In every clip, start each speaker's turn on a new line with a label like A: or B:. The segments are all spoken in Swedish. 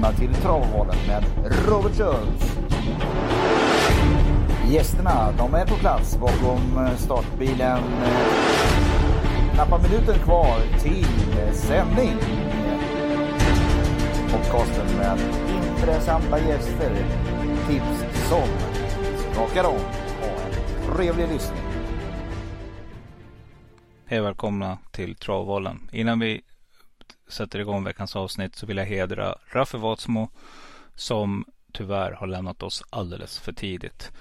A: välkomna till Travvalen med Robert Schultz. Gästerna, de är på plats bakom eh, startbilen. Knappa minuter kvar till eh, sändning. Podcasten med intressanta gäster. Tips som skakar om. Ha en trevlig lyssning.
B: Hej och välkomna till Travvalen. Innan vi sätter igång veckans avsnitt så vill jag hedra Raffe Vatsmo som tyvärr har lämnat oss alldeles för tidigt.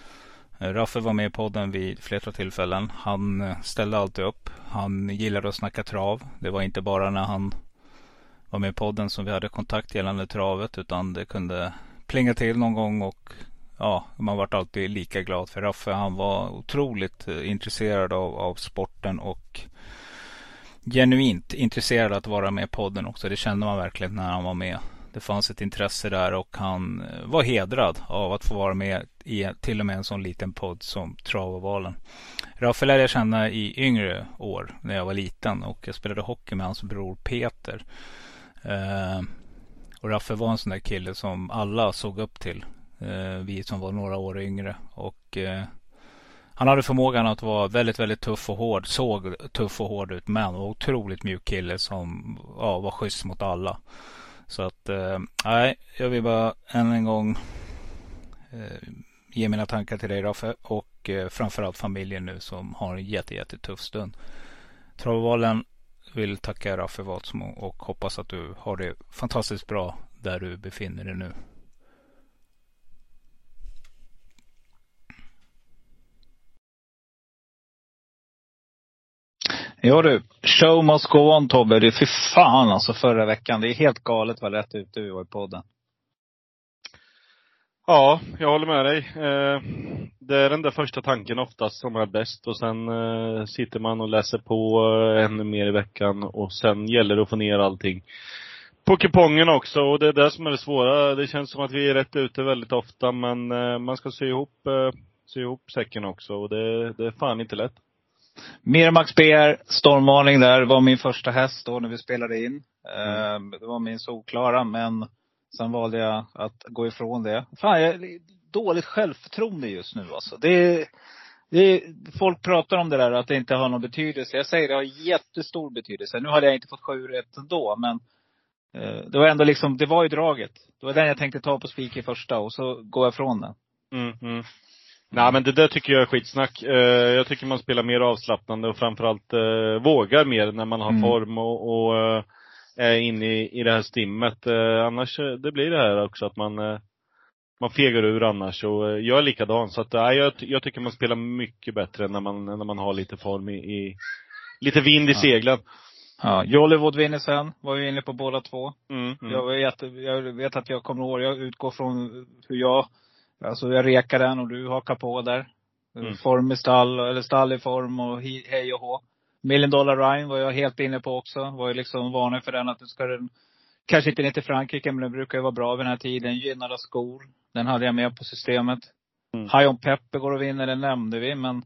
B: Eh, Raffe var med i podden vid flera tillfällen. Han eh, ställde alltid upp. Han gillade att snacka trav. Det var inte bara när han var med i podden som vi hade kontakt gällande travet utan det kunde plinga till någon gång och ja, man vart alltid lika glad för Raffe. Han var otroligt eh, intresserad av, av sporten och genuint intresserad att vara med i podden också. Det kände man verkligen när han var med. Det fanns ett intresse där och han eh, var hedrad av att få vara med i till och med en sån liten podd som Travovalen. Raffe lärde jag känna i yngre år när jag var liten och jag spelade hockey med hans bror Peter. Eh, och Raffe var en sån där kille som alla såg upp till. Eh, vi som var några år yngre. Och eh, han hade förmågan att vara väldigt, väldigt tuff och hård. Såg tuff och hård ut men var otroligt mjuk kille som ja, var schysst mot alla. Så att eh, nej, jag vill bara än en gång eh, ge mina tankar till dig Raffe och eh, framförallt familjen nu som har en jätte, jättetuff stund. Travvalen vill tacka Raffe Vatsmo och hoppas att du har det fantastiskt bra där du befinner dig nu. Ja du, show must go on Tobbe. Det är för fan alltså förra veckan. Det är helt galet vad rätt ute vi var i podden.
C: Ja, jag håller med dig. Eh, det är den där första tanken oftast som är bäst och sen eh, sitter man och läser på eh, ännu mer i veckan och sen gäller det att få ner allting på kupongen också och det är det som är det svåra. Det känns som att vi är rätt ute väldigt ofta men eh, man ska sy ihop, eh, sy ihop säcken också och det, det är fan inte lätt.
B: Miramax BR, stormvarning där, var min första häst då när vi spelade in. Mm. Det var min solklara men Sen valde jag att gå ifrån det. Fan, jag är dåligt självförtroende just nu alltså. Det det folk pratar om det där att det inte har någon betydelse. Jag säger det har jättestor betydelse. Nu hade jag inte fått sju rätt ändå, men eh, det var ändå liksom, det var ju draget. Det var den jag tänkte ta på spik i första och så går jag ifrån den.
C: Mm, mm. Nej men det där tycker jag är skitsnack. Eh, jag tycker man spelar mer avslappnande och framförallt eh, vågar mer när man har mm. form och, och eh, är inne i, i det här stimmet. Annars, det blir det här också att man, man fegar ur annars. Och jag är likadan. Så att, eh, jag, jag tycker man spelar mycket bättre när man, när man har lite form i, i lite vind i ja. seglen.
B: Ja, Jollywood vinner sen. Var vi inne på båda två. Mm, mm. Jag, vet, jag vet att jag kommer ihåg, jag utgår från hur jag, alltså jag rekar den och du hakar på där. Mm. Form i stall, eller stall i form och hej och hå. Million Dollar Ryan var jag helt inne på också. Var ju liksom varning för den att nu ska den, kanske inte ner till Frankrike, men den brukar ju vara bra vid den här tiden. Gynnad av skor. Den hade jag med på systemet. Mm. High on Pepper går och vinner, den nämnde vi, men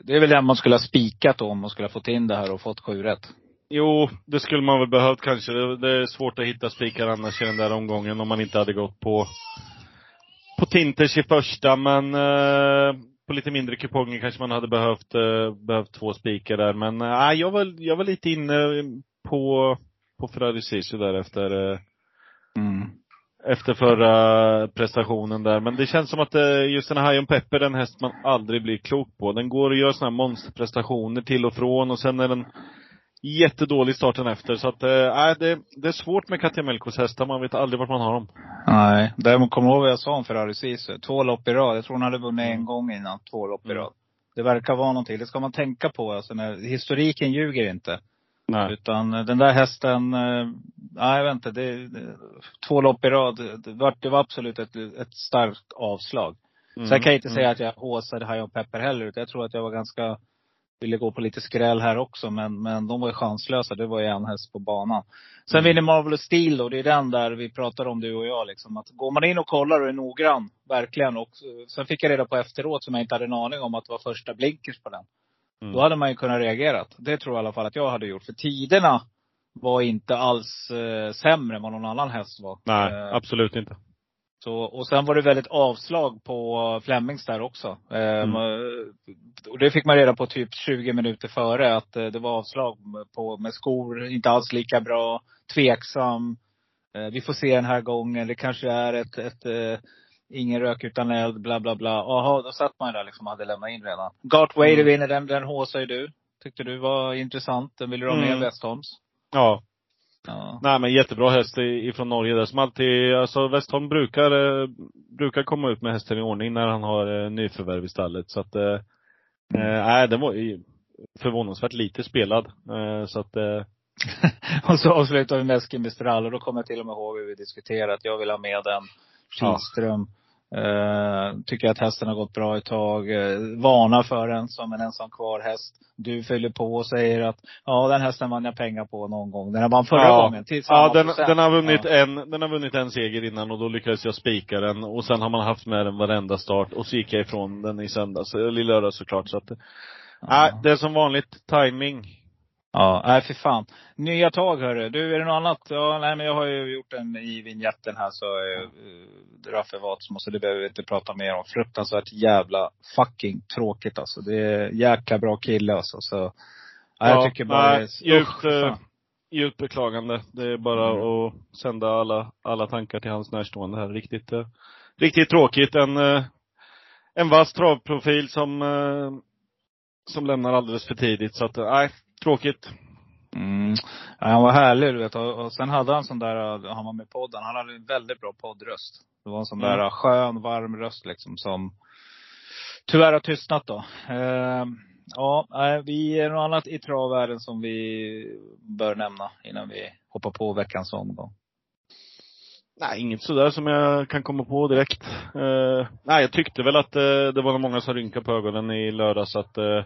B: det är väl den man skulle ha spikat om man skulle ha fått in det här och fått sju rätt.
C: Jo, det skulle man väl behövt kanske. Det är svårt att hitta spikar annars i den där omgången om man inte hade gått på på Tinters i första, men eh, på lite mindre kuponger kanske man hade behövt, eh, behövt två spikar där. Men eh, jag, var, jag var lite inne på, på Ferrari Sisu där efter, eh, mm. efter förra prestationen där. Men det känns som att just den här Hion Pepper, den häst man aldrig blir klok på. Den går och gör sådana här monsterprestationer till och från och sen är den jättedålig starten efter. Så att, äh, det, det är svårt med Katja Melkos hästar. Man vet aldrig vart man har dem.
B: Nej. Däremot kommer ihåg vad jag sa om Ferrari Sisu. Två lopp i rad. Jag tror hon hade vunnit en gång innan. Två lopp i mm. rad. Det verkar vara någonting. Det ska man tänka på. Alltså, när, historiken ljuger inte. Nej. Utan den där hästen, nej jag vet inte. Det, det, två lopp i rad. Det var, det var absolut ett, ett starkt avslag. Mm. Sen kan jag inte mm. säga att jag håsade High on Pepper heller. Utan jag tror att jag var ganska ville gå på lite skräll här också, men, men de var ju chanslösa. Det var ju en häst på banan. Sen mm. vinner Marvelous Steel då. Det är den där vi pratar om du och jag. Liksom. Att går man in och kollar och är noggrann, verkligen. Och sen fick jag reda på efteråt, som jag inte hade en aning om, att det var första blinkers på den. Mm. Då hade man ju kunnat reagera. Det tror jag i alla fall att jag hade gjort. För tiderna var inte alls eh, sämre än vad någon annan häst var.
C: Nej,
B: Eh,
C: absolut inte.
B: Så, och sen var det väldigt avslag på Flemings där också. Eh,
C: Mm.
B: Och det fick man reda på typ 20 minuter före att eh, det var avslag på, med skor, inte alls lika bra, tveksam. Eh, vi får se den här gången, det kanske är ett, ett eh, ingen rök utan eld, bla bla bla. Jaha, då satt man där liksom hade lämnat in redan. Gart Wader
C: Mm.
B: vinner, den, den håsar ju du. Tyckte du var intressant. Den vill du ha med
C: Mm.
B: Westholms.
C: Ja.
B: Ja.
C: Nej men jättebra häst ifrån Norge där. Som alltid, alltså Westholm brukar, eh, brukar komma ut med hästen i ordning när han har eh, nyförvärv i stallet. Så att, eh, eh, nej den var förvånansvärt lite spelad. Eh, så att, eh,
B: Och så avslutar vi med Mistral och då kommer jag till och med ihåg hur vi diskuterade att jag vill ha med den.
C: Ja.
B: Eh, tycker att hästen har gått bra ett tag. Eh, varnar för den som en ensam kvar häst. Du fyller på och säger att ja den hästen vann jag pengar på någon gång. Den vann förra
C: Ja.
B: gången
C: Ja, den, den, har vunnit
B: Ja.
C: en, den har vunnit en seger innan och då lyckades jag spika den. Och sen har man haft med den varenda start och så gick jag ifrån den i söndags, eller i lördag såklart. Så att, nej, det är som vanligt timing.
B: Ja, nej för fan. Nya tag hörru. Du, är det något annat? Ja, nej men jag har ju gjort en i vignetten här så, uh, Raffe Watsmo, så det behöver vi inte prata mer om. Fruktansvärt jävla fucking tråkigt alltså. Det är jäkla bra kille alltså. Så, ja, jag
C: Ja,
B: tycker bara
C: nej,
B: det är,
C: djupt, eh,
B: fan.
C: Djupt beklagande. Det är bara
B: Mm.
C: att sända alla, alla tankar till hans närstående här. Riktigt, eh, riktigt tråkigt. En, eh, en vass travprofil som, eh, som lämnar alldeles för tidigt. Så att, eh, nej, tråkigt.
B: Mm. Ja, han var härlig du vet. Och, och sen hade han sån där, han var med i podden, han hade en väldigt bra poddröst. Det var en sån
C: Mm.
B: där skön, varm röst liksom som tyvärr har tystnat då. Eh, ja, nej, vi är något annat i travvärlden som vi bör nämna innan vi hoppar på veckans omgång.
C: Nej, inget sådär som jag kan komma på direkt. Eh, nej, jag tyckte väl att eh, det var många som rynkade på ögonen i lördags att eh,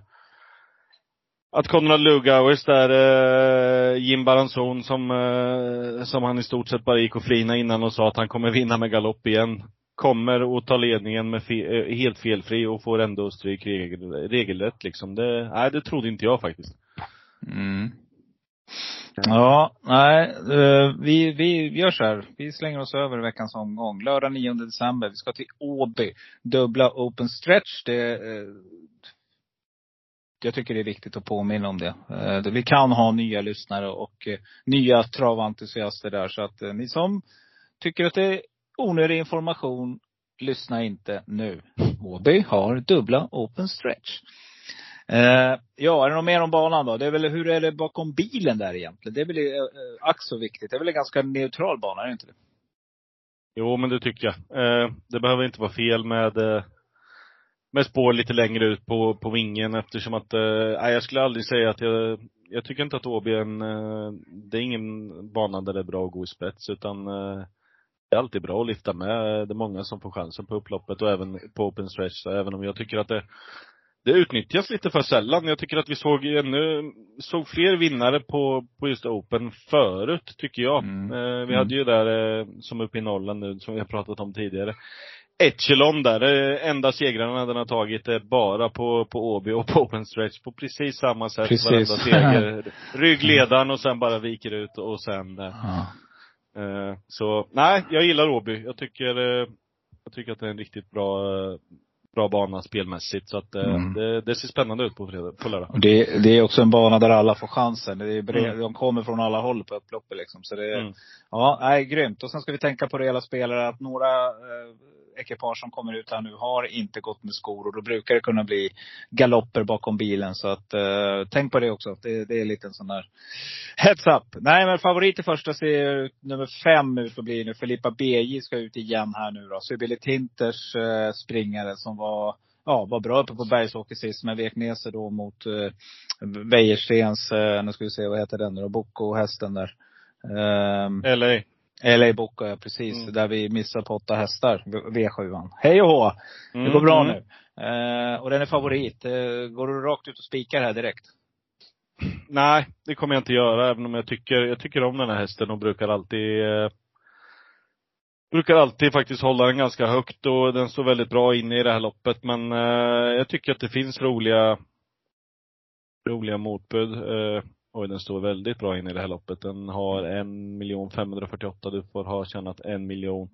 C: att Konrad Lugauers där, eh, Jim Baranzon som, eh, som han i stort sett bara gick och flina innan och sa att han kommer vinna med galopp igen. Kommer och tar ledningen med fe, eh, helt felfri och får ändå stryk regel, regelrätt liksom. Det, nej, det trodde inte jag faktiskt.
B: Mm. Ja, nej, eh, vi, vi gör så här. Vi slänger oss över veckans omgång. Lördag 9 december. Vi ska till Åby. Dubbla open stretch. Det, eh, jag tycker det är viktigt att påminna om det. Eh, vi kan ha nya lyssnare och eh, nya traventusiaster där. Så att eh, ni som tycker att det är onödig information, lyssna inte nu. Åby har dubbla open stretch. Ja, är det något mer om banan då? Det är väl, hur är det bakom bilen där egentligen? Det är väl ack så viktigt. Det är väl en ganska neutral bana, är det inte det?
C: Jo, men det tycker jag. Det behöver inte vara fel med, med spår lite längre ut på, på vingen eftersom att, eh, jag skulle aldrig säga att jag, jag tycker inte att Åby är en, eh, det är ingen bana där det är bra att gå i spets utan eh, det är alltid bra att lyfta med. Det är många som får chansen på upploppet och även på open stretch. Så även om jag tycker att det, det utnyttjas lite för sällan. Jag tycker att vi såg ännu, såg fler vinnare på, på just Open förut, tycker jag.
B: Mm.
C: Eh, vi
B: Mm.
C: hade ju där, eh, som uppe i Norrland nu, som vi har pratat om tidigare. Echelon där, enda segrarna den har tagit är bara på, på Åby och på Open Stretch på precis samma sätt.
B: Precis.
C: Varenda seger. Ryggledaren och sen bara viker ut och sen eh,
B: Ja.
C: Eh, Så, nej, jag gillar Åby. Jag tycker, eh, jag tycker att det är en riktigt bra, eh, bra bana spelmässigt. Så att eh,
B: Mm.
C: det, det ser spännande ut på, fredag, på lördag.
B: Det, det är också en bana där alla får chansen. Det är bred,
C: Mm.
B: De kommer från alla håll på upploppet liksom. Så det är,
C: Mm.
B: ja, nej, grymt. Och sen ska vi tänka på reella spelare att några ekipage som kommer ut här nu har inte gått med skor. Och då brukar det kunna bli galopper bakom bilen. Så att eh, tänk på det också. Det, det är lite en sån där heads up. Nej men favorit i första ser nummer fem ut att bli nu. Filippa BJ ska ut igen här nu då. Sibylle Tinters eh, springare som var ja, var bra uppe på Bergsåker sist, men vek ner sig då mot eh, Wäjerstens, eh, nu ska vi se, vad heter den då? Boko, hästen där. Ehm, um,
C: LA.
B: LA Bocco, ja precis.
C: Mm.
B: Där vi missar på åtta hästar, V- V7. Hej och hå! Det går bra
C: mm.
B: nu. Eh, och den är favorit. Eh, går du rakt ut och spikar här direkt?
C: Nej, det kommer jag inte göra, även om jag tycker, jag tycker om den här hästen och brukar alltid eh, Brukar alltid faktiskt hålla den ganska högt och den står väldigt bra inne i det här loppet. Men eh, jag tycker att det finns roliga Roliga motbud. Eh, oj den står väldigt bra in i det här loppet. Den har en miljon 548. Du får ha tjänat en miljon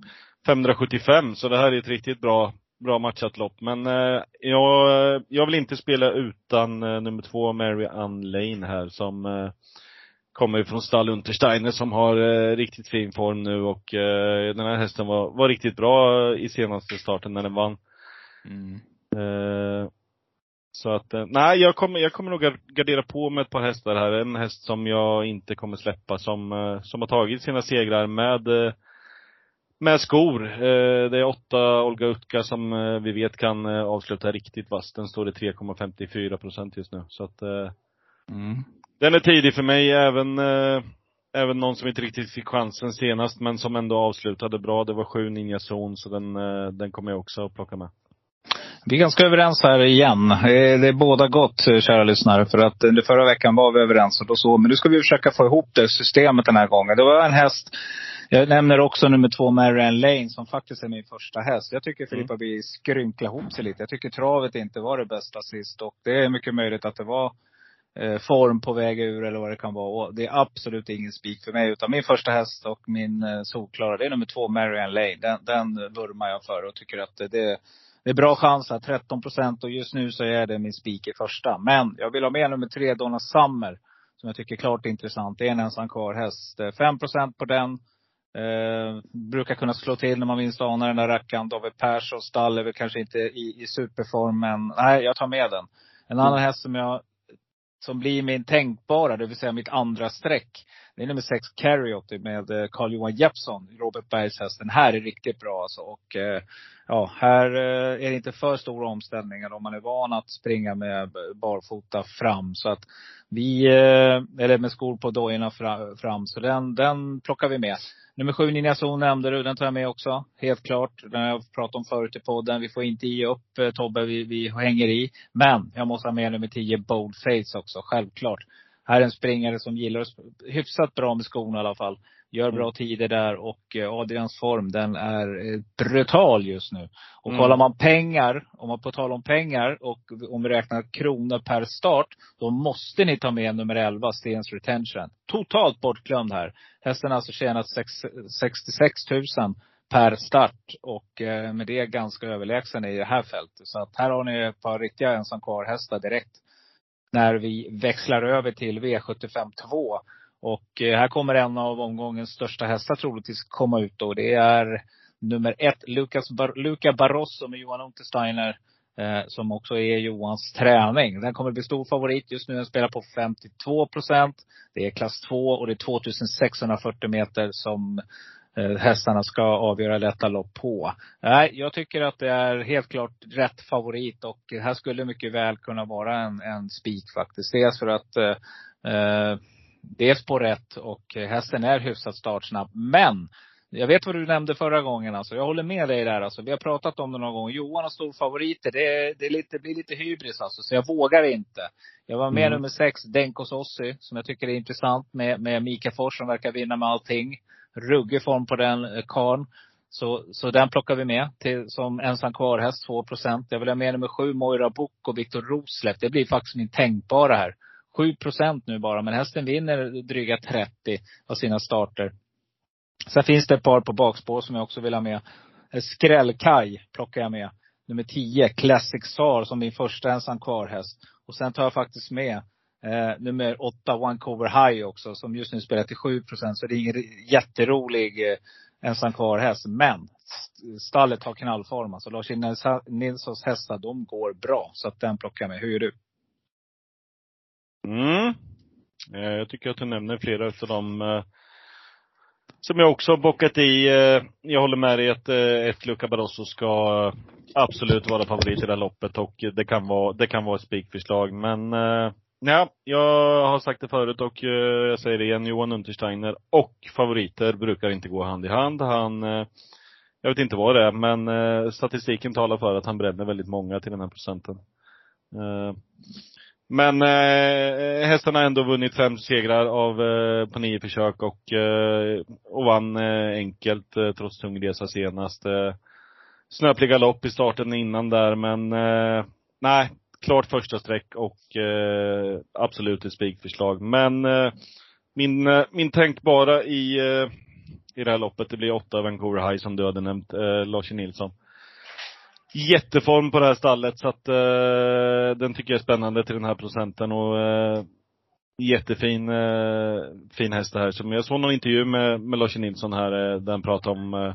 C: 575. Så det här är ett riktigt bra, bra matchat lopp. Men eh, jag, jag vill inte spela utan eh, nummer två, Mary Ann Lane här som eh, kommer från stall Untersteiner som har eh, riktigt fin form nu och eh, den här hästen var, var riktigt bra i senaste starten när den vann.
B: Mm.
C: Så att, eh, nej jag kommer, jag kommer nog gardera på med ett par hästar här. En häst som jag inte kommer släppa som, eh, som har tagit sina segrar med eh, med skor. Det är åtta Olga Utka som vi vet kan avsluta riktigt vass. Den står i 3,54 procent just nu. Så att mm. Den är tidig för mig, även, även någon som inte riktigt fick chansen senast, men som ändå avslutade bra. Det var sju Ninja Zone, så den, den kommer jag också att plocka med.
B: Vi är ganska överens här igen. Det är båda gott, kära lyssnare. För att under förra veckan var vi överens och då så. Men nu ska vi försöka få ihop det systemet den här gången. Det var en häst, jag nämner också nummer två, Marianne Lane, som faktiskt är min första häst. Jag tycker Filippa mm. skrynkla ihop sig lite. Jag tycker travet inte var det bästa sist. Och det är mycket möjligt att det var eh, form på väg ur eller vad det kan vara. Och det är absolut ingen spik för mig. Utan min första häst och min eh, solklara, det är nummer två, Marianne Lane. Den, den vurmar jag för och tycker att det, det det är bra chans här, 13 procent. Och just nu så är det min spik i första. Men jag vill ha med nummer tre, Donna Summer. Som jag tycker är klart intressant. Det är en ensam kvar häst. 5 procent på den. Eh, brukar kunna slå till när man minst anar den där rackaren. David Persson stall är väl kanske inte i, i superform, men nej, jag tar med den. En annan mm. häst som jag, som blir min tänkbara, det vill säga mitt andra streck. Det är nummer sex, Carriot med eh, Carl-Johan Jeppsson, Robert Bergs häst. Den här är riktigt bra alltså. Och eh, ja, här eh, är det inte för stora omställningar om man är van att springa med barfota fram. Så att vi, eller med skor på dojorna fram. Så den, den plockar vi med. Nummer sju, Ninja Zon nämnde du. Den tar jag med också. Helt klart. Den har jag pratat om förut i podden. Vi får inte ge upp Tobbe. Vi, vi hänger i. Men jag måste ha med nummer tio, Bold Face också. Självklart är en springare som gillar hyfsat bra med skorna i alla fall. Gör bra mm. tider där och eh, Adrians form den är eh, brutal just nu. Och mm. kollar man pengar, om man på tal om pengar och om vi räknar kronor per start. Då måste ni ta med nummer 11, Stens Retention. Totalt bortglömd här. Hästen har alltså tjänat 66 000 per start och eh, med det ganska överlägsen i det här fältet. Så att här har ni ett par riktiga ensam kvar hästar direkt när vi växlar över till V75 2. Och eh, här kommer en av omgångens största hästar troligtvis komma ut då. Det är nummer ett, Lucas Bar Luca Barroso med Johan Untersteiner. Eh, som också är Johans träning. Den kommer bli stor favorit. Just nu den spelar på 52 procent. Det är klass 2 och det är 2640 meter som hästarna ska avgöra detta lopp på. Nej, jag tycker att det är helt klart rätt favorit och här skulle mycket väl kunna vara en, en spik faktiskt. Dels för att eh, eh, dels på rätt och hästen är hyfsat startsnabb. Men jag vet vad du nämnde förra gången alltså. Jag håller med dig där alltså. Vi har pratat om det någon gång. Johan har stor favoriter. Det, det, är lite, det blir lite hybris alltså. Så jag vågar inte. Jag var med mm. nummer sex, Denkos Ossi, som jag tycker är intressant med, med Mika Fors som verkar vinna med allting ruggig form på den eh, karn. Så, så den plockar vi med till, som ensam kvar-häst, 2% Jag vill ha med nummer sju, Moira Book och Viktor Rosleff. Det blir faktiskt min tänkbara här. 7% nu bara, men hästen vinner dryga 30 av sina starter. Sen finns det ett par på bakspår som jag också vill ha med. Eh, Skrällkaj plockar jag med. Nummer 10, Classic Sar som min första ensam kvar-häst. Och sen tar jag faktiskt med Eh, nummer åtta, One Cover High också, som just nu spelar till 7 procent. Så det är ingen jätterolig eh, ensam kvar häst. Men stallet har knallform. Alltså Lars Nilssons hästar, de går bra. Så att den plockar jag med. Hur gör du?
C: Mm. Eh, jag tycker att du nämner flera av de eh, som jag också har bockat i. Eh, jag håller med dig att eh, ett Luca Barroso ska absolut vara favorit i det här loppet och det kan vara, det kan vara ett spikförslag. Men eh, Ja, jag har sagt det förut och eh, jag säger det igen. Johan Untersteiner och favoriter brukar inte gå hand i hand. Han, eh, jag vet inte vad det är, men eh, statistiken talar för att han bränner väldigt många till den här procenten. Men eh, hästarna har ändå vunnit fem segrar av, på nio försök och, och vann enkelt trots tung resa senast. snöpliga lopp i starten innan där men nej, klart första streck och eh, absolut ett spikförslag. Men eh, min, eh, min tänkbara i, eh, i det här loppet, det blir åtta Vancouver High som du hade nämnt, eh, Lars Nilsson. Jätteform på det här stallet så att eh, den tycker jag är spännande till den här procenten och eh, jättefin eh, fin häst det här. Som jag såg någon intervju med, med Lars Nilsson här eh, där han pratade om eh,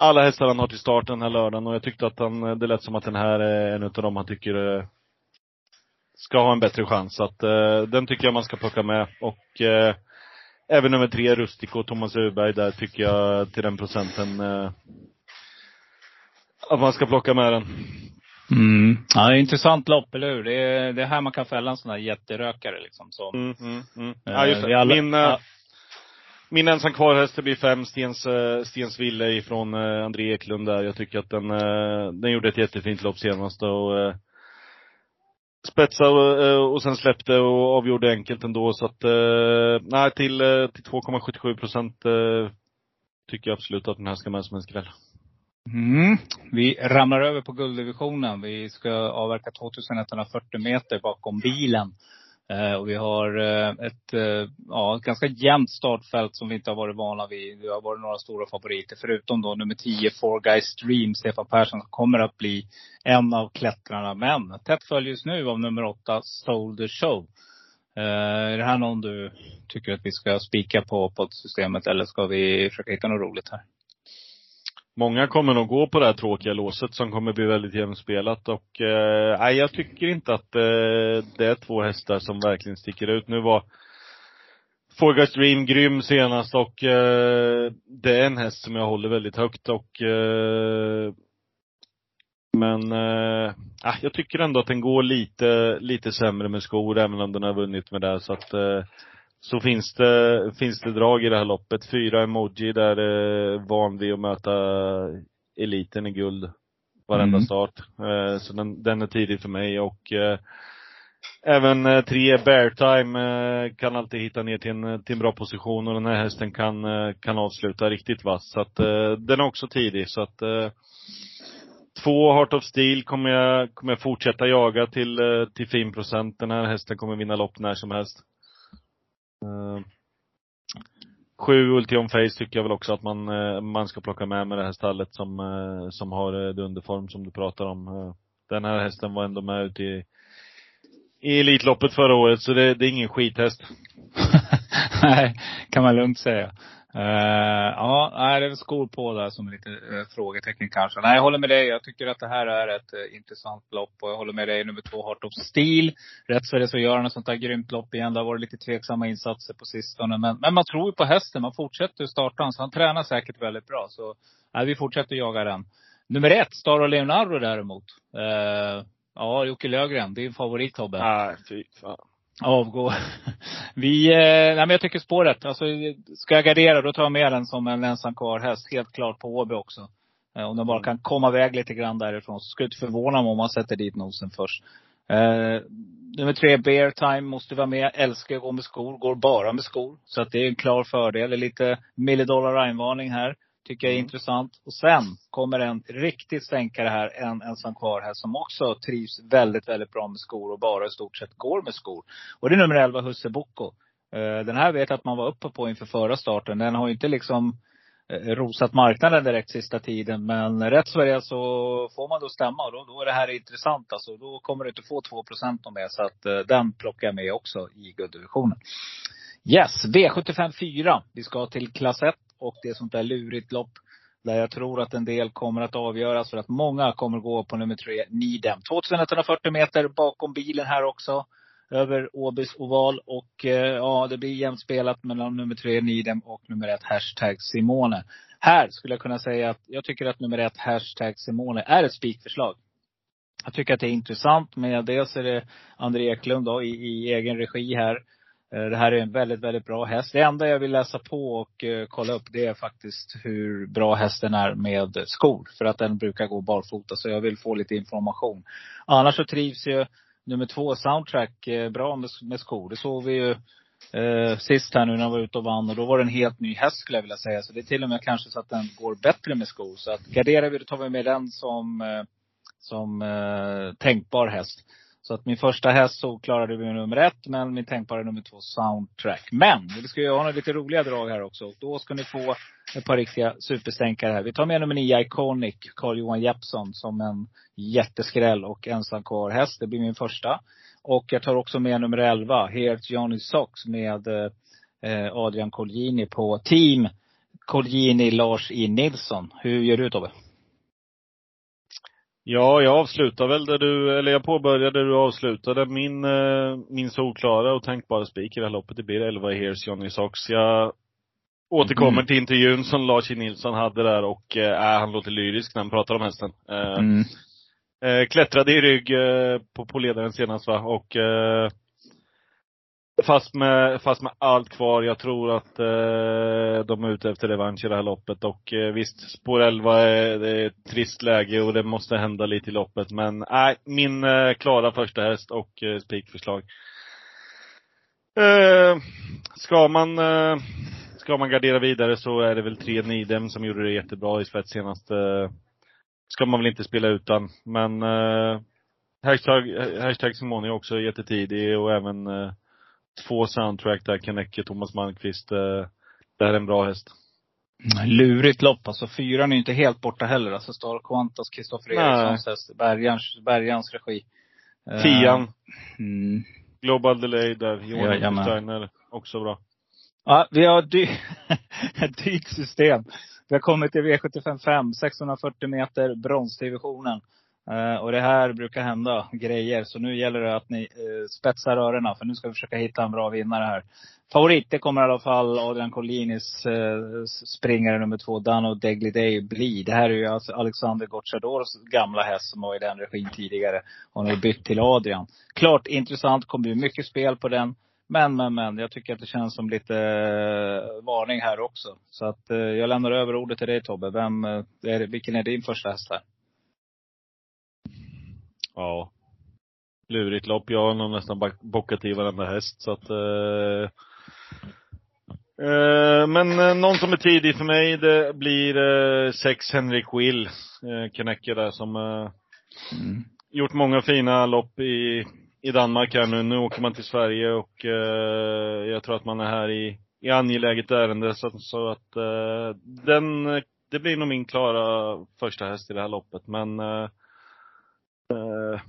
C: alla hästar han har till start den här lördagen och jag tyckte att han, det lät som att den här är en utav dem han tycker eh, ska ha en bättre chans. Så att eh, den tycker jag man ska plocka med. Och eh, även nummer tre, Rustico Thomas Öberg, där tycker jag till den procenten eh, att man ska plocka med den.
B: Mm. Ja, det är intressant lopp, eller hur? Det är, det är här man kan fälla en sån här jätterökare liksom. Som,
C: Mm, mm, mm.
B: eh,
C: Ja, just det.
B: alla-
C: Min, eh,
B: ja
C: min ensam kvar-häst, det blir fem, Stens, eh, Stens Ville ifrån eh, André Eklund där. Jag tycker att den, eh, den gjorde ett jättefint lopp senast och spetsade och, och sen släppte och avgjorde enkelt ändå. Så att, nej till, till 2,77 procent tycker jag absolut att den här ska med som en skräll.
B: Mm. Vi ramlar över på gulddivisionen. Vi ska avverka 2140 meter bakom bilen. Eh, och vi har eh, ett, eh, ja, ett ganska jämnt startfält som vi inte har varit vana vid. Det har varit några stora favoriter. Förutom då nummer 10, Four Guys Dream, Stefan Persson, som kommer att bli en av klättrarna. Men tätt följs nu av nummer 8, Soul the Show. Är det här någon du tycker att vi ska spika på, på systemet eller ska vi försöka hitta något roligt här?
C: Många kommer nog gå på det här tråkiga låset som kommer bli väldigt jämnspelat och eh, nej, jag tycker inte att eh, det är två hästar som verkligen sticker ut. Nu var Forgas Dream grym senast och eh, det är en häst som jag håller väldigt högt och eh, men eh, ah, jag tycker ändå att den går lite, lite sämre med skor även om den har vunnit med det så att eh, så finns det, finns det drag i det här loppet. Fyra emoji där är van vid att möta eliten i guld varenda
B: Mm.
C: start. Eh, Så den, den är tidig för mig och eh, även eh, tre bear time eh, kan alltid hitta ner till en, till en bra position och den här hästen kan, eh, kan avsluta riktigt vass. Så att eh, den är också tidig så att eh, Två Heart of Steel kommer jag, kommer jag fortsätta jaga till, eh, till fin procent. Den här hästen kommer vinna lopp när som helst. Eh, sju Ultium Face tycker jag väl också att man, eh, man ska plocka med med det här stallet som, eh, som har dunderform som du pratar om. Den här hästen var ändå med ute i, i Elitloppet förra året, så det, det är ingen skithäst.
B: Nej, kan man lugnt säga. Uh, ja, nej, det är väl skor på där som är lite uh, frågetecken kanske. Nej, jag håller med dig. Jag tycker att det här är ett uh, intressant lopp. Och jag håller med dig, nummer två, Heart of Steel. Rätt så är det så gör han ett sånt här grymt lopp igen. Det har varit lite tveksamma insatser på sistone. Men, men man tror ju på hästen. Man fortsätter starta han, så han tränar säkert väldigt bra. Så nej, vi fortsätter jaga den. Nummer ett, Star och Leonardo däremot. Uh, ja, Jocke Lövgren. din favorit Tobbe.
C: Nej, fy fan.
B: Avgå. Vi, eh, nej men jag tycker spåret. Alltså, ska jag gardera då tar jag med den som en ensam kvar häst. Helt klart på Åby också. Eh, om den bara kan komma iväg lite grann därifrån så skulle inte förvåna mig om man sätter dit nosen först. Eh, nummer tre, Bear Time, måste vara med. Älskar att gå med skor. Går bara med skor. Så att det är en klar fördel. Det är lite millidollar Ryan-varning här. Tycker jag är
C: Mm.
B: intressant. Och sen kommer en riktigt stänkare här, en ensam kvar här, som också trivs väldigt, väldigt bra med skor och bara i stort sett går med skor. Och det är nummer 11, Husse Bocco. Eh, Den här vet jag att man var uppe på inför förra starten. Den har inte liksom eh, rosat marknaden direkt sista tiden. Men rätt så är det så får man då stämma och då, då är det här intressant alltså. Då kommer du inte få 2 procent med. Så att eh, den plockar jag med också i gulddivisionen. Yes, V75 4. Vi ska till klass 1 och det är sånt där lurigt lopp. Där jag tror att en del kommer att avgöras för att många kommer gå på nummer 3, Nidem. 2140 meter bakom bilen här också. Över Åbys oval och eh, ja, det blir jämnt spelat mellan nummer 3, Nidem och nummer 1, hashtag Simone. Här skulle jag kunna säga att jag tycker att nummer 1, hashtag Simone, är ett spikförslag. Jag tycker att det är intressant med dels är det André Eklund då, i, i egen regi här. Eh, det här är en väldigt, väldigt bra häst. Det enda jag vill läsa på och eh, kolla upp det är faktiskt hur bra hästen är med skor. För att den brukar gå barfota. Så jag vill få lite information. Annars så trivs ju nummer två, Soundtrack, eh, bra med, med skor. Det såg vi ju eh, sist här nu när jag var ute och vann. Och då var det en helt ny häst skulle jag vilja säga. Så det är till och med kanske så att den går bättre med skor. Så att garderar vi, då tar vi med den som som eh, tänkbar häst. Så att min första häst så klarade vi nummer ett, men min tänkbara nummer två soundtrack. Men vi ska ju ha några lite roliga drag här också. Och då ska ni få ett par riktiga superstänkare här. Vi tar med nummer nio, Iconic, Carl-Johan Jeppsson, som en jätteskräll och ensam kvar häst. Det blir min första. Och jag tar också med nummer 11, Here's Johnny Sox med eh, Adrian Colgjini på team Colgjini Lars E Nilsson. Hur gör du Tobbe?
C: Ja, jag avslutar väl där du, eller jag påbörjade där du avslutade. Min, eh, min solklara och tänkbara spik i det här loppet, det blir 11 Here's Johnny Sox. Jag återkommer mm. till intervjun som Lars Nilsson hade där och äh, han låter lyrisk när han pratar om hästen. Eh, mm. eh, klättrade i rygg eh, på, på ledaren senast va, och Fast med, fast med allt kvar. Jag tror att eh, de är ute efter revansch i det här loppet. Och eh, visst, spår 11 är, är ett trist läge och det måste hända lite i loppet. Men nej, äh, min eh, klara första häst och eh, spikförslag. Eh, ska man eh, ska man gardera vidare så är det väl tre Nidem som gjorde det jättebra i spets senast. Eh, ska man väl inte spela utan. Men eh, hashtag, hashtag Simone är också jättetidig och även eh, två soundtrack där, Kanecke, Thomas Malmqvist. Eh, det här är en bra häst.
B: Lurigt lopp alltså. Fyran är inte helt borta heller. Alltså Star Quantas, Kristoffer Erikssons häst. Bergans, Bergans regi.
C: Eh, Tian. Mm. Global Delay där. Johan Steiner, också bra.
B: Ja, vi har dy ett dyrt system. Vi har kommit till V755, 640 meter, bronsdivisionen. Uh, och det här brukar hända grejer. Så nu gäller det att ni uh, spetsar öronen. För nu ska vi försöka hitta en bra vinnare här. Favorit, det kommer i alla fall Adrian Collinis uh, eh, springare nummer två, Dano Degliday bli. Det här är ju alltså Alexander Gocciadors gamla häst som var i den regin tidigare. Och nu bytt till Adrian. Klart intressant, kommer bli mycket spel på den. Men, men, men. Jag tycker att det känns som lite uh, varning här också. Så att jag lämnar över ordet till dig Tobbe. Vem, är, vilken är din första häst här?
C: Ja. Lurigt lopp. Jag har nog nästan bockat i varenda häst så att eh, eh, men eh, någon som är tidig för mig, det blir eh, sex Henrik Will, eh, Knäcke där som eh, mm. gjort många fina lopp i, i Danmark här nu. Nu åker man till Sverige och eh, jag tror att man är här i, i angeläget ärende så, så att eh, den, det blir nog min klara första häst i det här loppet. Men eh, Uh,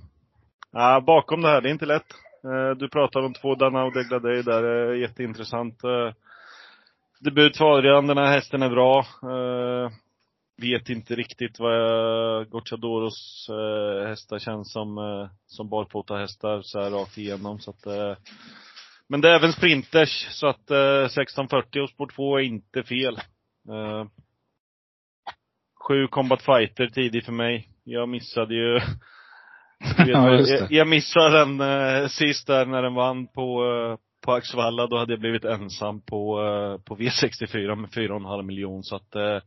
C: ja, bakom det här, det är inte lätt. Uh, du pratar om två Danau Degladej där, uh, jätteintressant. Uh, debut för Adrian, den här hästen är bra. Uh, vet inte riktigt vad Gocciadoros uh, hästar känns som, uh, som barfota hästar så här rakt igenom. Så att, uh, men det är även sprinters, så att uh, 1640 och spår 2 är inte fel. Uh, sju Combat Fighter tidig för mig. Jag missade ju ja, jag, jag missade den eh, sist där när den vann på, eh, på Axvalla. Då hade jag blivit ensam på, eh, på V64 med 4,5 miljon så att eh,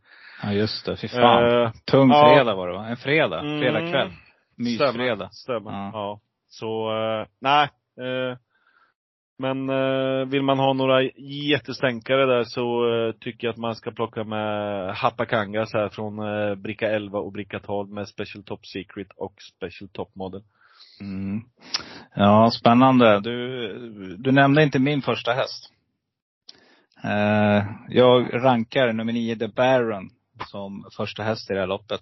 B: Ja just det, fy fan. Eh, Tung ja, fredag var det va? En fredag? Mm, Fredagkväll? Mysfredag?
C: Stämmer, stämmer. Ja. ja. Så, eh, nej. Men eh, vill man ha några jättestänkare där så eh, tycker jag att man ska plocka med Hapakangas här från eh, bricka 11 och bricka 12 med Special Top Secret och Special Top Model.
B: Mm. Ja, spännande. Du, du nämnde inte min första häst. Eh, jag rankar nummer 9, The Baron, som första häst i det här loppet.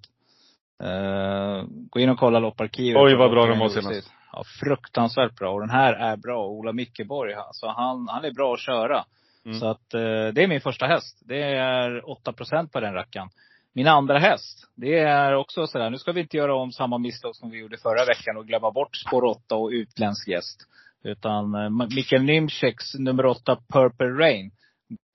B: Eh, gå in och kolla lopparkivet.
C: Oj vad bra den var senast
B: ja, fruktansvärt bra. Och den här är bra. Ola Mickeborg, alltså han, han är bra att köra. Mm. Så att eh, det är min första häst. Det är 8% på den rackaren. Min andra häst, det är också sådär, nu ska vi inte göra om samma misstag som vi gjorde förra veckan och glömma bort spår 8 och utländsk gäst. Utan eh, Mikael Nymcheks nummer 8, Purple Rain.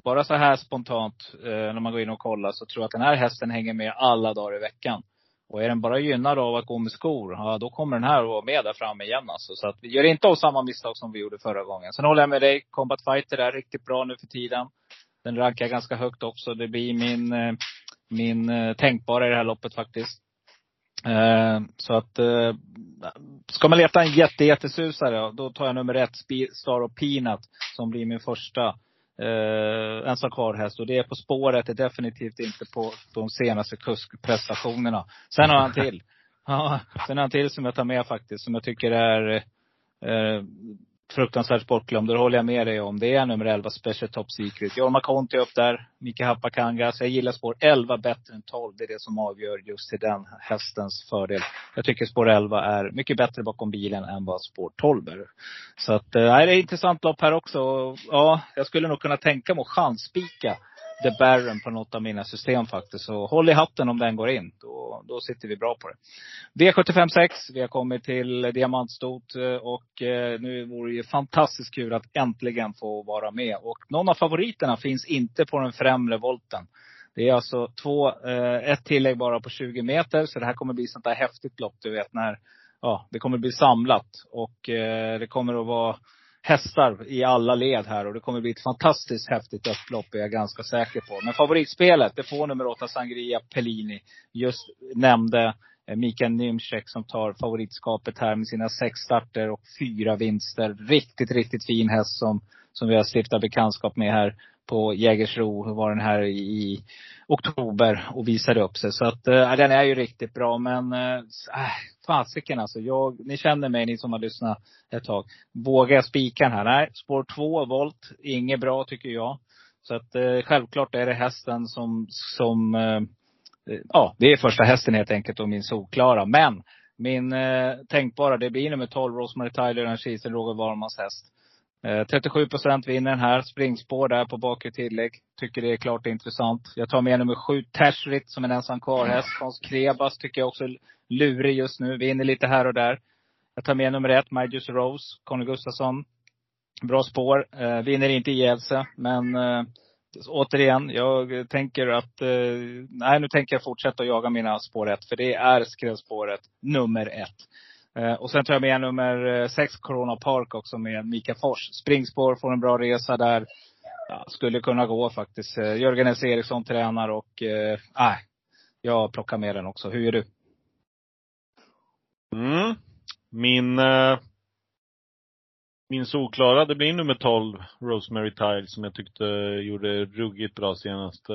B: Bara så här spontant eh, när man går in och kollar så tror jag att den här hästen hänger med alla dagar i veckan. Och är den bara gynnad av att gå med skor, ja då kommer den här att vara med där framme igen alltså. Så att vi gör inte av samma misstag som vi gjorde förra gången. Sen håller jag med dig. Combat Fighter är riktigt bra nu för tiden. Den rankar ganska högt också. Det blir min, eh, min eh, tänkbara i det här loppet faktiskt. Eh, så att, ska man leta en jätte, jättesusare, då tar jag nummer ett, Star och Peanut, som blir min första eh, ensam kvar häst. Och det är På spåret, är definitivt inte på de senaste kuskprestationerna. Sen har han till. Ja, sen en till som jag tar med faktiskt, som jag tycker är eh, fruktansvärt bortglömd. Det håller jag med dig om. Det är nummer 11, Special Top Secret. Jorma Conti upp där. Mika Hapakangas. Jag gillar spår 11 bättre än 12. Det är det som avgör just till den hästens fördel. Jag tycker spår 11 är mycket bättre bakom bilen än vad spår 12 är. Så att, eh, nej, det är ett intressant lopp här också. Ja, jag skulle nog kunna tänka mig att chansspika The Baron på något av mina system faktiskt. Så håll i hatten om den går in. Då, då sitter vi bra på det. V756. Vi har kommit till diamantstot eh, och eh, nu vore det ju fantastiskt kul att äntligen få vara med. Och någon av favoriterna finns inte på den främre volten. Det är alltså två, eh, ett tillägg bara på 20 meter. Så det här kommer bli sånt där häftigt lopp, du vet när, ja, det kommer bli samlat. Och det kommer att vara hästar i alla led här och det kommer bli ett fantastiskt häftigt upplopp är jag ganska säker på. Men favoritspelet, det får nummer åtta Sangria Pellini. Just nämnde eh, Mikael Nymczek som tar favoritskapet här med sina sex starter och fyra vinster. Riktigt, riktigt fin häst som, som vi har stiftat bekantskap med här på Jägersro. Var den här i oktober och visade upp sig. Så att, äh, den är ju riktigt bra. Men eh, äh, fasiken alltså. Jag, ni känner mig, ni som har lyssnat ett tag. Vågar jag spika den här? Nej, spår 2 volt. Inget bra tycker jag. Så att äh, självklart är det hästen som, som äh, ja, det är första hästen helt enkelt och min solklara. Men min eh, tänkbara, det blir nummer 12, Rosemary Tyler, en Kisen, Roger Warmans häst. 37 eh, procent vinner den här. Springspår där på bakre tillägg. Tycker det är klart intressant. Jag tar med nummer sju, Tashrit, som en ensam kvar-häst. Hans Krebas tycker jag också är lurig just nu. Vinner lite här och där. Jag tar med nummer ett, Majus Rose, Conny Gustafsson. Bra spår. Eh, vinner inte ihjäl sig, men eh, återigen, jag tänker att, eh, nej nu tänker jag fortsätta jaga mina spår ett. För det är skrällspåret nummer ett. Eh, och sen tar jag med nummer eh, sex, Corona Park också med Mika Fors. Springspår, får en bra resa där. Ja, skulle kunna gå faktiskt. Eh, Jörgen S. Eriksson tränar och, eh, äh, jag plockar med den också. Hur gör du?
C: Mm. Min, eh, min solklara, det blir nummer 12, Rosemary Tile, som jag tyckte gjorde ruggigt bra senast.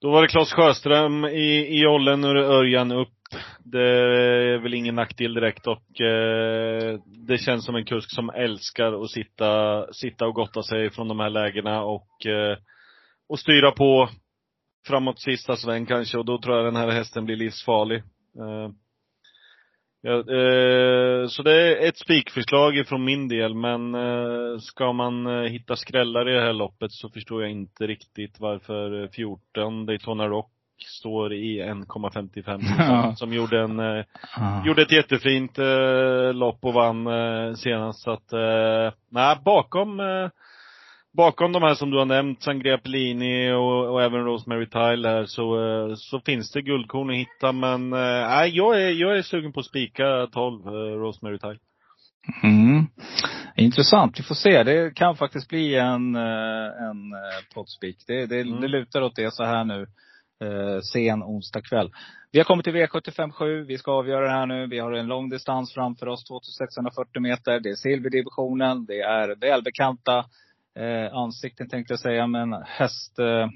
C: Då var det Claes Sjöström i, i jollen, nu är det Örjan upp det är väl ingen nackdel direkt och eh, det känns som en kusk som älskar att sitta, sitta och gotta sig från de här lägena och, eh, och styra på framåt sista sväng kanske och då tror jag den här hästen blir livsfarlig. Eh, ja, eh, så det är ett spikförslag från min del men eh, ska man eh, hitta skrällar i det här loppet så förstår jag inte riktigt varför eh, 14 Daytona Rock står i 1,55 ja. som gjorde en, eh, ja. gjorde ett jättefint eh, lopp och vann eh, senast. Så att, eh, nej, bakom, eh, bakom de här som du har nämnt, Sangria Pellini och, och även Rosemary Tile här, så, eh, så finns det guldkorn att hitta. Men eh, nej, jag är, jag är sugen på att spika 12 Rosemary Tile.
B: Mm. Intressant. Vi får se. Det kan faktiskt bli en, en poddspik. Det, det, mm. det lutar åt det så här nu eh, sen onsdag kväll. Vi har kommit till V757. Vi ska avgöra det här nu. Vi har en lång distans framför oss, 2640 meter. Det är silverdivisionen. Det är välbekanta eh, ansikten tänkte jag säga, men häst, eh,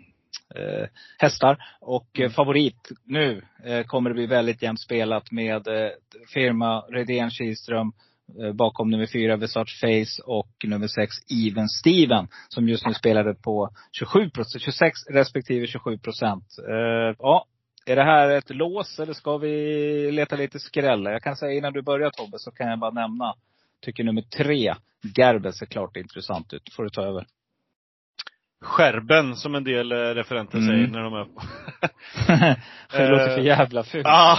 B: eh, hästar. Och eh, favorit nu eh, kommer det bli väldigt jämnt spelat med eh, firma Redén Kihlström bakom nummer fyra Versace Face och nummer sex Even Steven. Som just nu spelade på 27 procent, 26 respektive 27 procent. Uh, ja, är det här ett lås eller ska vi leta lite skräll? Jag kan säga innan du börjar Tobbe så kan jag bara nämna. Tycker nummer tre, Gerber ser klart intressant ut. får du ta över.
C: Skärben som en del eh, referenter mm. säger när de är
B: det låter för jävla fult. Ah.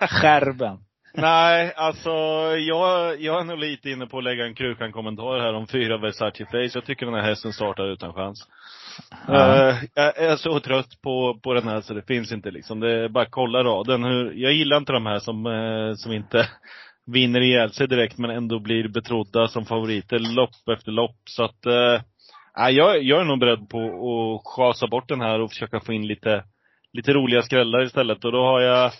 B: Skärben.
C: Nej, alltså jag, jag är nog lite inne på att lägga en krukan-kommentar här om fyra Versace Face. Jag tycker den här hästen startar utan chans. Ja. Uh, jag är så trött på, på den här så det finns inte liksom. Det är bara kolla raden. Hur, jag gillar inte de här som, uh, som inte vinner ihjäl sig direkt men ändå blir betrodda som favoriter lopp efter lopp. Så att, uh, jag, jag är nog beredd på att schasa bort den här och försöka få in lite, lite roliga skrällar istället. Och då har jag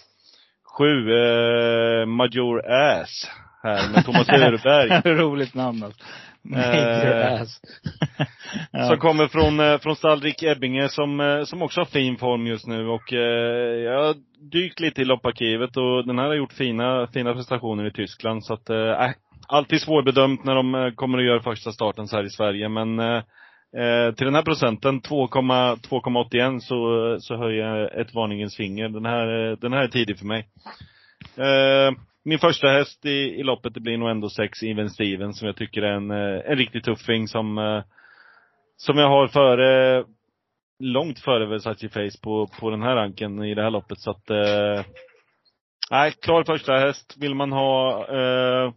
C: Sju, eh, Major Ass här med Thomas Öreberg.
B: Roligt namn alltså. Major eh, Ass.
C: ja. Som kommer från, eh, från Stallrik Ebbinge som, eh, som också har fin form just nu och eh, jag dykt lite i lopparkivet och den här har gjort fina, fina prestationer i Tyskland. Så att, äh, alltid svårbedömt när de eh, kommer att göra första starten så här i Sverige. Men Eh, till den här procenten, 2,81, så, så höjer jag ett varningens finger. Den här, eh, den här är tidig för mig. Eh, min första häst i, i loppet, det blir nog ändå sex Even Steven som jag tycker är en, eh, en riktig tuffing som, eh, som jag har före långt före Versace Face på, på den här ranken i det här loppet. Så att, eh, nej, klar första häst. Vill man ha eh,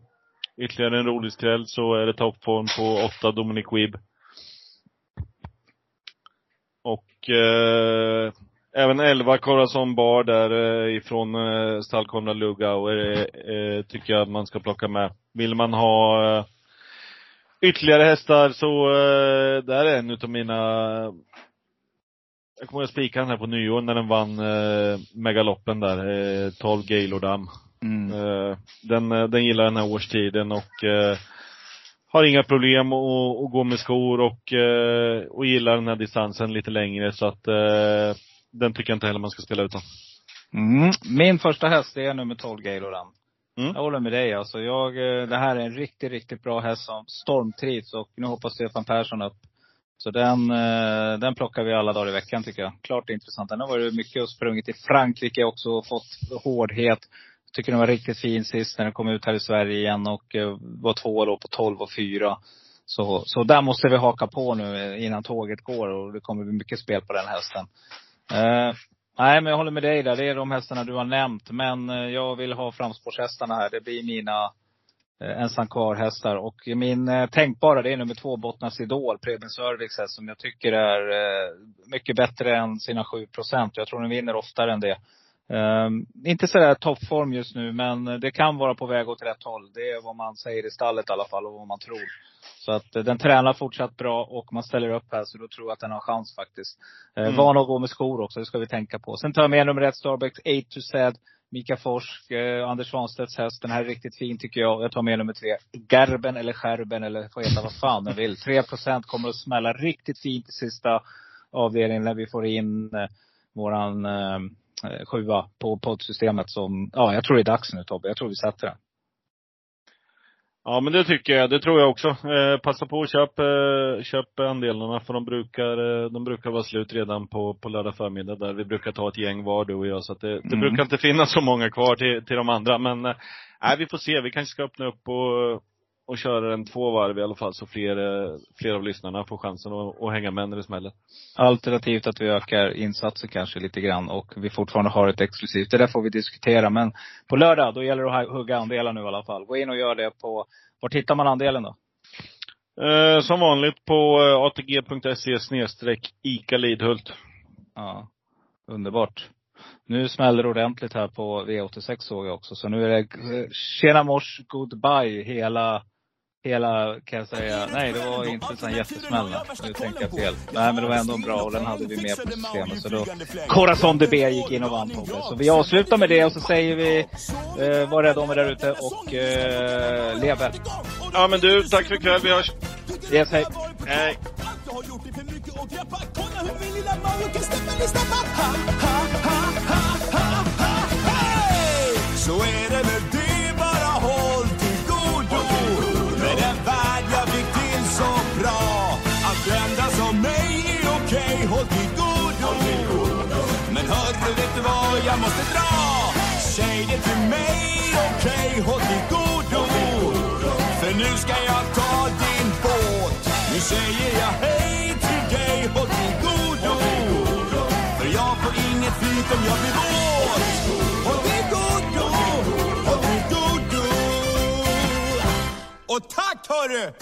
C: ytterligare en rolig skräll så är det toppform på åtta Dominic Weeb. Och eh, även 11 Corazon Bar där eh, ifrån eh, stall Konrad Lugauer eh, tycker jag man ska plocka med. Vill man ha eh, ytterligare hästar så eh, där är en utav mina jag kommer att spika den här på nyår när den vann eh, megaloppen där, eh, 12 Gaylordam. Mm. Eh, den, eh, den gillar den här årstiden och eh, har inga problem att, att gå med skor och, eh, och gillar den här distansen lite längre så att eh, den tycker jag inte heller man ska spela utan.
B: Mm. Min första häst är nummer 12 Gaylordam. Mm. Jag håller med dig alltså. Jag, eh, det här är en riktigt, riktigt bra häst som stormtrivs och nu hoppas Stefan Persson upp så den, den plockar vi alla dagar i veckan tycker jag. Klart intressant. Den har varit mycket och sprungit i Frankrike också och fått hårdhet. Tycker den var riktigt fin sist när den kom ut här i Sverige igen och eh, var två då på 12 och 4. Så, så där måste vi haka på nu eh, innan tåget går och det kommer bli mycket spel på den hästen. Eh, nej, men jag håller med dig där. Det är de hästarna du har nämnt. Men eh, jag vill ha framspårshästarna här. Det blir mina Eh, ensam kvar-hästar. Och min eh, tänkbara, det är nummer två, Bottnas Idol, Preben Sörviks häst, som jag tycker är eh, mycket bättre än sina 7 procent. Jag tror den vinner oftare än det. Um, inte sådär toppform just nu, men det kan vara på väg åt rätt håll. Det är vad man säger i stallet i alla fall och vad man tror. Så att uh, den tränar fortsatt bra och man ställer upp här, så då tror jag att den har chans faktiskt. Uh, mm. Van att gå med skor också, det ska vi tänka på. Sen tar jag med nummer ett, Starbucks A to Z. Mika Forsk, eh, Anders Svanstedts häst. Den här är riktigt fin tycker jag. Jag tar med nummer tre. Gerben eller Scherben eller får heta vad fan den vill. 3% kommer att smälla riktigt fint i sista avdelningen när vi får in eh, våran eh, sjua på poddsystemet som, ja jag tror det är dags nu Tobbe. Jag tror vi sätter den.
C: Ja men det tycker jag, det tror jag också. Eh, passa på att köp, eh, köp andelarna för de brukar, eh, de brukar vara slut redan på, på lördag förmiddag där. Vi brukar ta ett gäng var du och jag så att det, det mm. brukar inte finnas så många kvar till, till de andra. Men eh, vi får se. Vi kanske ska öppna upp och, och köra den två varv i alla fall så fler, eh, fler av lyssnarna får chansen att, att hänga med när det smäller.
B: Alternativt att vi ökar insatser kanske lite grann och vi fortfarande har ett exklusivt. Det där får vi diskutera. Men på lördag, då gäller det att hugga andelar nu i alla fall. Gå in och gör det på, var tittar man andelen då?
C: Eh, som vanligt på eh, atg.se snedstreck ICA Lidhult.
B: Ja, underbart. Nu smäller det ordentligt här på V86 såg jag också. Så nu är det eh, tjena mors, goodbye hela hela, kan jag säga. Nej, det var inte sån jättesmäll. Nu tänkte jag fel. Nej, men det var ändå bra och den hade vi med på systemet. Så då, Corazon DB gick in och vann Tobbe. Så vi avslutar med det och så säger vi, eh, var rädda om er där ute och eh, leve.
C: Ja, men du, tack för ikväll. Vi hörs.
B: Yes, hej.
C: Hej. Så är det med det, bara håll till godo med den värld jag fick till så bra. Att enda som mig är okej, okay. håll till godo. Men hörru, vet du vad jag måste dra? Säg det till mig, okej, okay. håll till godo. För nu ska jag ta din båt. Nu säger jag hej till dig, håll till godo. För jag får inget flyt om jag blir våt. Och tack hörru!